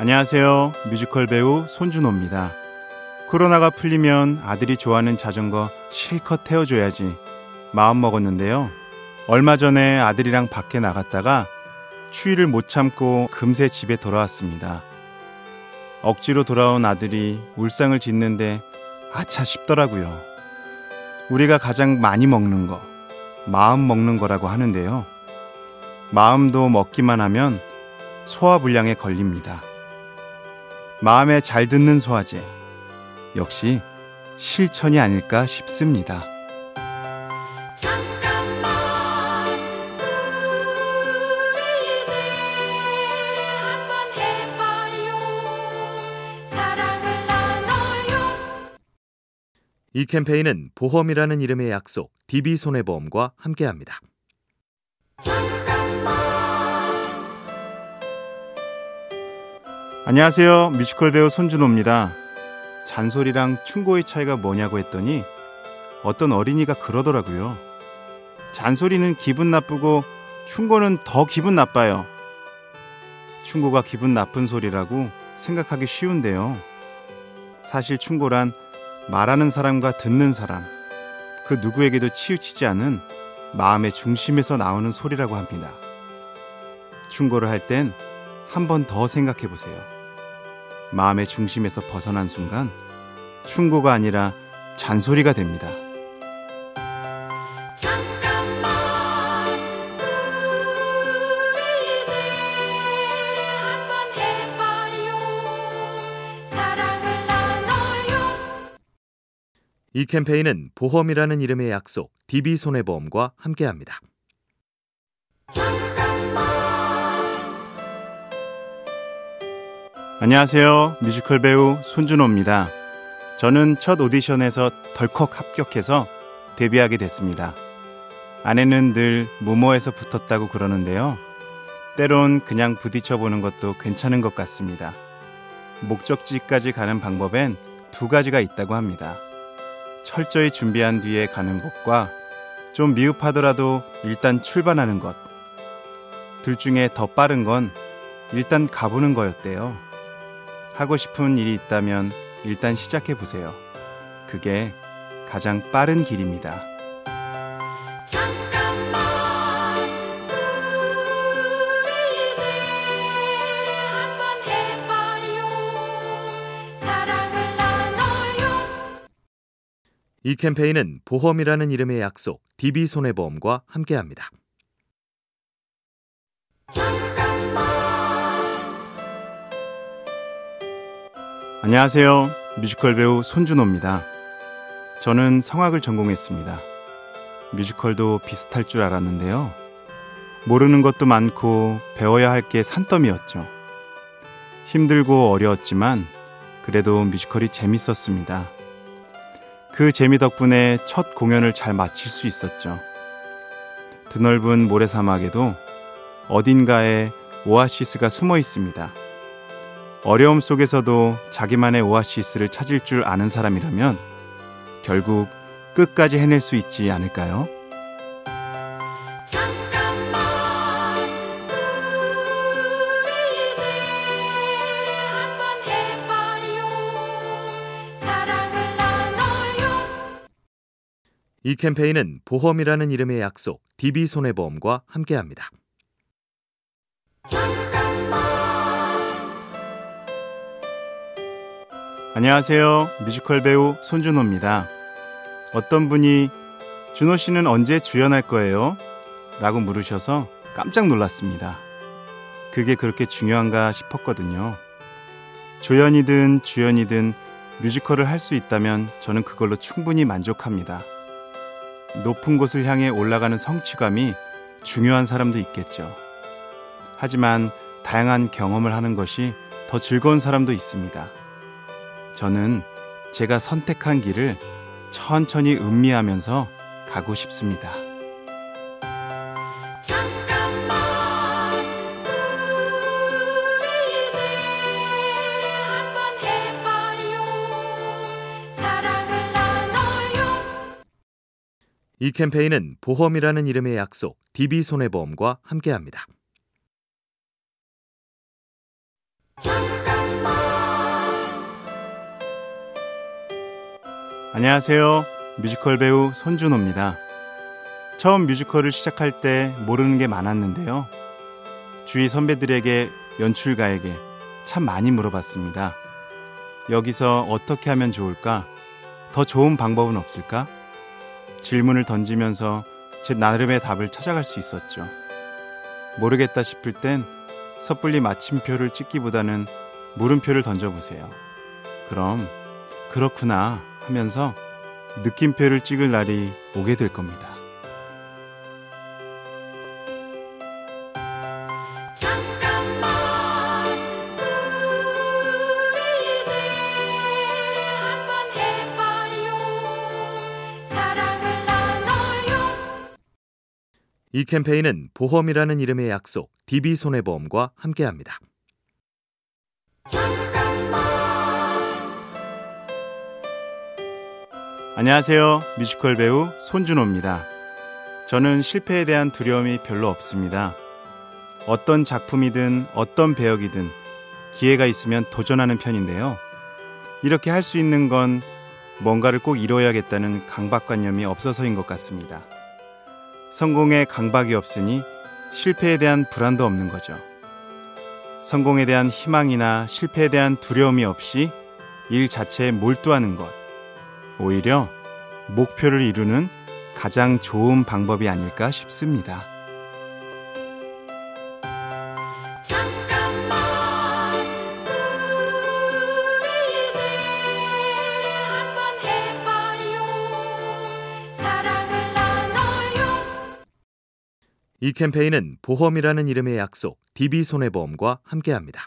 안녕하세요. 뮤지컬 배우 손준호입니다. 코로나가 풀리면 아들이 좋아하는 자전거 실컷 태워줘야지 마음 먹었는데요. 얼마 전에 아들이랑 밖에 나갔다가 추위를 못 참고 금세 집에 돌아왔습니다. 억지로 돌아온 아들이 울상을 짓는데 아차 싶더라고요. 우리가 가장 많이 먹는 거, 마음 먹는 거라고 하는데요. 마음도 먹기만 하면 소화불량에 걸립니다. 마음에 잘 듣는 소화제. 역시 실천이 아닐까 싶습니다. 잠깐만 우리 이제 한번 해봐요 사랑을 나눠요 이 캠페인은 보험이라는 이름의 약속 DB손해보험과 함께합니다. 안녕하세요. 뮤지컬 배우 손준호입니다. 잔소리랑 충고의 차이가 뭐냐고 했더니 어떤 어린이가 그러더라고요. 잔소리는 기분 나쁘고 충고는 더 기분 나빠요. 충고가 기분 나쁜 소리라고 생각하기 쉬운데요. 사실 충고란 말하는 사람과 듣는 사람, 그 누구에게도 치우치지 않은 마음의 중심에서 나오는 소리라고 합니다. 충고를 할땐 한 번 더 생각해 보세요. 마음의 중심에서 벗어난 순간 충고가 아니라 잔소리가 됩니다. 잠깐만 우리 이제 한번 해봐요 사랑을 나눠요 이 캠페인은 보험이라는 이름의 약속 DB손해보험과 함께합니다. 잠깐 안녕하세요. 뮤지컬 배우 손준호입니다. 저는 첫 오디션에서 덜컥 합격해서 데뷔하게 됐습니다. 아내는 늘 무모해서 붙었다고 그러는데요. 때론 그냥 부딪혀 보는 것도 괜찮은 것 같습니다. 목적지까지 가는 방법엔 두 가지가 있다고 합니다. 철저히 준비한 뒤에 가는 것과 좀 미흡하더라도 일단 출발하는 것. 둘 중에 더 빠른 건 일단 가보는 거였대요. 하고 싶은 일이 있다면 일단 시작해 보세요. 그게 가장 빠른 길입니다. 잠깐만 우리 이제 한번 해봐요 사랑을 나눠요 이 캠페인은 보험이라는 이름의 약속 DB손해보험과 함께합니다. 안녕하세요. 뮤지컬 배우 손준호입니다. 저는 성악을 전공했습니다. 뮤지컬도 비슷할 줄 알았는데요. 모르는 것도 많고 배워야 할 게 산더미였죠. 힘들고 어려웠지만 그래도 뮤지컬이 재밌었습니다. 그 재미 덕분에 첫 공연을 잘 마칠 수 있었죠. 드넓은 모래사막에도 어딘가에 오아시스가 숨어 있습니다. 어려움 속에서도 자기만의 오아시스를 찾을 줄 아는 사람이라면 결국 끝까지 해낼 수 있지 않을까요? 잠깐만 우리 이제 한번 해봐요 사랑을 나눠요 이 캠페인은 보험이라는 이름의 약속 DB손해보험과 함께합니다. 잠깐 안녕하세요. 뮤지컬 배우 손준호입니다. 어떤 분이 준호 씨는 언제 주연할 거예요? 라고 물으셔서 깜짝 놀랐습니다. 그게 그렇게 중요한가 싶었거든요. 조연이든 주연이든 뮤지컬을 할 수 있다면 저는 그걸로 충분히 만족합니다. 높은 곳을 향해 올라가는 성취감이 중요한 사람도 있겠죠. 하지만 다양한 경험을 하는 것이 더 즐거운 사람도 있습니다. 저는 제가 선택한 길을 천천히 음미하면서 가고 싶습니다. 잠깐만 우리 이제 한번 해봐요 사랑을 나눠요 이 캠페인은 보험이라는 이름의 약속 DB손해보험과 함께합니다. 안녕하세요. 뮤지컬 배우 손준호입니다. 처음 뮤지컬을 시작할 때 모르는 게 많았는데요. 주위 선배들에게 연출가에게 참 많이 물어봤습니다. 여기서 어떻게 하면 좋을까? 더 좋은 방법은 없을까? 질문을 던지면서 제 나름의 답을 찾아갈 수 있었죠. 모르겠다 싶을 땐 섣불리 마침표를 찍기보다는 물음표를 던져보세요. 그럼, 그렇구나 하면서 느낌표를 찍을 날이 오게 될 겁니다. 잠깐만 우리 이제 한번 해봐요 사랑을 나눠요 이 캠페인은 보험이라는 이름의 약속 DB손해보험과 함께합니다. 안녕하세요. 뮤지컬 배우 손준호입니다. 저는 실패에 대한 두려움이 별로 없습니다. 어떤 작품이든 어떤 배역이든 기회가 있으면 도전하는 편인데요. 이렇게 할 수 있는 건 뭔가를 꼭 이뤄야겠다는 강박관념이 없어서인 것 같습니다. 성공에 강박이 없으니 실패에 대한 불안도 없는 거죠. 성공에 대한 희망이나 실패에 대한 두려움이 없이 일 자체에 몰두하는 것. 오히려 목표를 이루는 가장 좋은 방법이 아닐까 싶습니다. 잠깐만 우리 이제 한번 해봐요 사랑을 나눠요 이 캠페인은 보험이라는 이름의 약속 DB손해보험과 함께합니다.